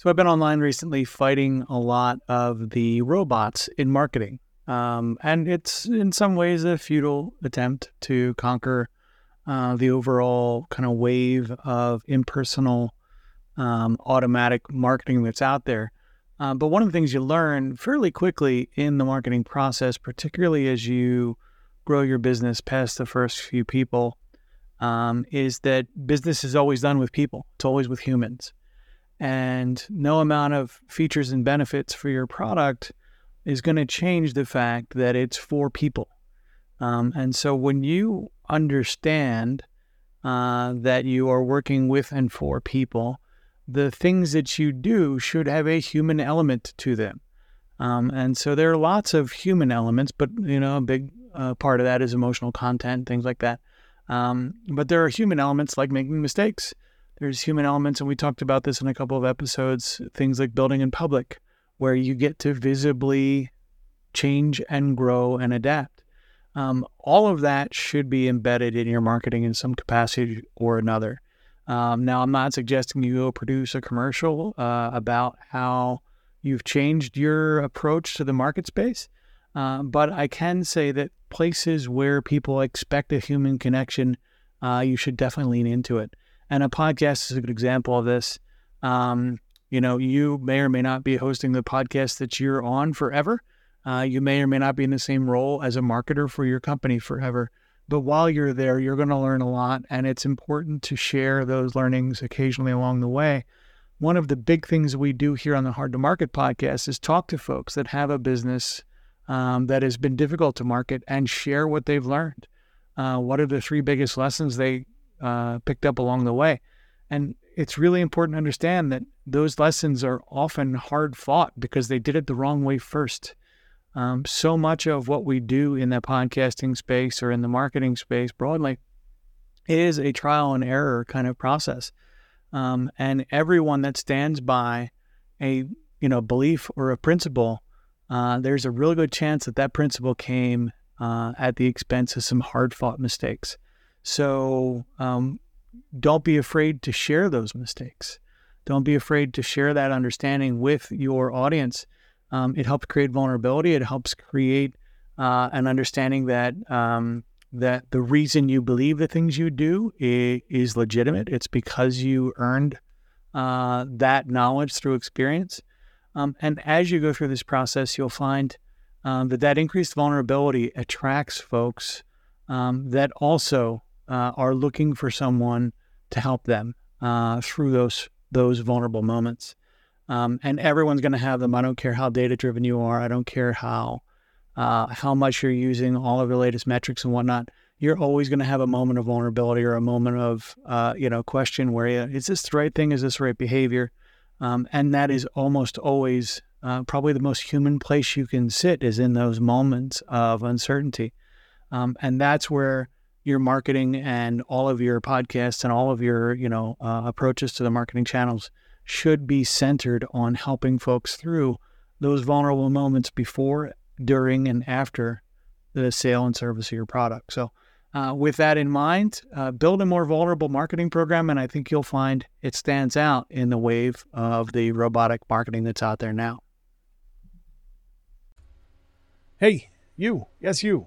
So I've been online recently fighting a lot of the robots in marketing. Um, and it's in some ways a futile attempt to conquer uh, the overall kind of wave of impersonal um, automatic marketing that's out there. Uh, but one of the things you learn fairly quickly in the marketing process, particularly as you grow your business past the first few people, um, is that business is always done with people. It's always with humans. And no amount of features and benefits for your product is going to change the fact that it's for people. Um, and so when you understand uh, that you are working with and for people, the things that you do should have a human element to them. Um, and so there are lots of human elements, but you know, a big uh, part of that is emotional content, things like that. Um, but there are human elements like making mistakes there's human elements, and we talked about this in a couple of episodes, things like building in public, where you get to visibly change and grow and adapt. Um, all of that should be embedded in your marketing in some capacity or another. Um, now, I'm not suggesting you go produce a commercial uh, about how you've changed your approach to the market space, uh, but I can say that places where people expect a human connection, uh, you should definitely lean into it. And a podcast is a good example of this. Um, you know, you may or may not be hosting the podcast that you're on forever. Uh, you may or may not be in the same role as a marketer for your company forever. But while you're there, you're going to learn a lot. And it's important to share those learnings occasionally along the way. One of the big things we do here on the Hard to Market podcast is talk to folks that have a business um, that has been difficult to market and share what they've learned. Uh, what are the three biggest lessons they uh, picked up along the way. And it's really important to understand that those lessons are often hard fought because they did it the wrong way first. Um, so much of what we do in the podcasting space or in the marketing space broadly is a trial and error kind of process. Um, and everyone that stands by a you know belief or a principle, uh, there's a really good chance that that principle came uh, at the expense of some hard fought mistakes. So um, don't be afraid to share those mistakes. Don't be afraid to share that understanding with your audience. Um, it helps create vulnerability. It helps create uh, an understanding that um, that the reason you believe the things you do is, is legitimate. It's because you earned uh, that knowledge through experience. Um, and as you go through this process, you'll find um, that that increased vulnerability attracts folks um, that also uh, are looking for someone to help them uh, through those those vulnerable moments. Um, and everyone's going to have them. I don't care how data driven you are. I don't care how uh, how much you're using all of the latest metrics and whatnot. You're always going to have a moment of vulnerability or a moment of uh, you know question where you, is this the right thing? Is this the right behavior? Um, and that is almost always uh, probably the most human place you can sit is in those moments of uncertainty. Um, and that's where your marketing and all of your podcasts and all of your you know uh, approaches to the marketing channels should be centered on helping folks through those vulnerable moments before during and after the sale and service of your product. So uh, with that in mind uh, build a more vulnerable marketing program and i think you'll find it stands out in the wave of the robotic marketing that's out there now. Hey you. Yes you